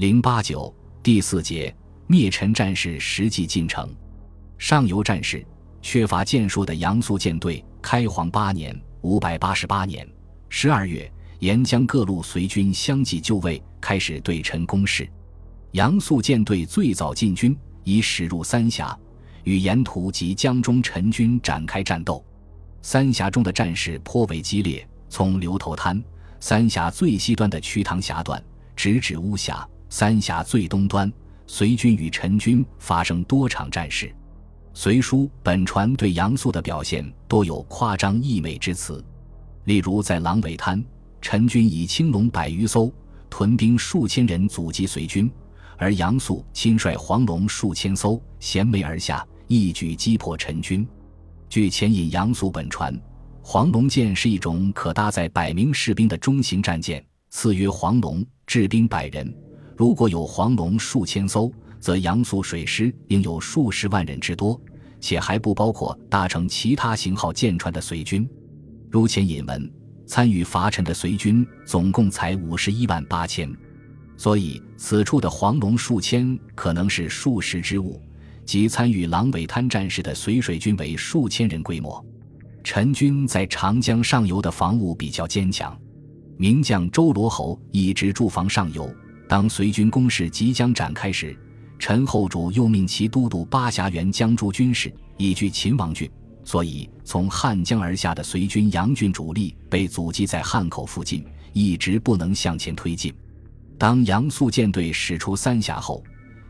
零八九第四节灭陈战事实际进程。上游战事缺乏建树的杨素舰队，开皇八年（五百八十八年）十二月，沿江各路随军相继就位，开始对陈攻势。杨素舰队最早进军，已驶入三峡，与沿途及江中陈军展开战斗。三峡中的战事颇为激烈，从流头滩、三峡最西端的瞿塘峡段，直指巫峡。三峡最东端，隋军与陈军发生多场战事。隋书本传对杨素的表现多有夸张溢美之词，例如在狼尾滩，陈军以青龙百余艘，屯兵数千人阻击隋军，而杨素亲率黄龙数千艘衔枚而下，一举击破陈军。据前引杨素本传，黄龙舰是一种可搭载百名士兵的中型战舰，赐曰黄龙，制兵百人。如果有黄龙数千艘，则杨素水师应有数十万人之多，且还不包括搭乘其他型号舰船的隋军。如前引文，参与伐陈的隋军总共才五十一万八千，所以此处的黄龙数千可能是数十之物，即参与狼尾滩战事的隋水军为数千人规模。陈军在长江上游的防务比较坚强，名将周罗侯一直驻防上游。当隋军攻势即将展开时，陈后主又命其都督巴峡原江诸军事，以据秦王郡。所以，从汉江而下的隋军杨郡主力被阻击在汉口附近，一直不能向前推进。当杨素舰队驶出三峡后，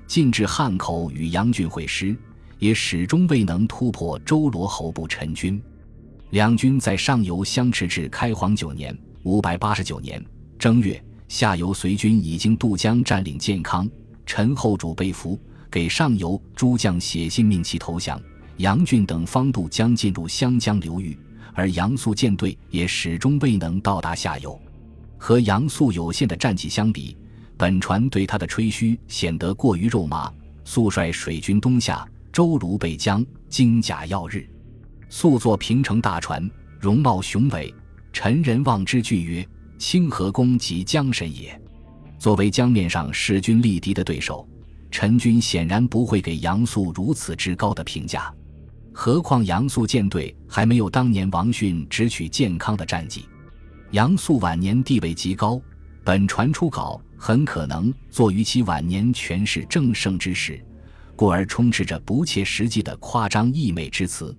进至汉口与杨郡会师，也始终未能突破周罗侯部陈军。两军在上游相持至开皇九年（五百八十九年）正月。下游隋军已经渡江占领建康，陈后主被俘，给上游诸将写信命其投降。杨俊等方渡江进入湘江流域，而杨素舰队也始终未能到达下游。和杨素有限的战绩相比，本船对他的吹嘘显得过于肉麻。素率水军东下，舟如北江，精甲耀日。素作平城大船，容貌雄伟。陈人望之惧曰。清河公及江神也。作为江面上势均力敌的对手，陈军显然不会给杨素如此之高的评价。何况杨素舰队还没有当年王逊直取健康的战绩。杨素晚年地位极高，本传初稿很可能作于其晚年权势正盛之时，故而充斥着不切实际的夸张溢美之词。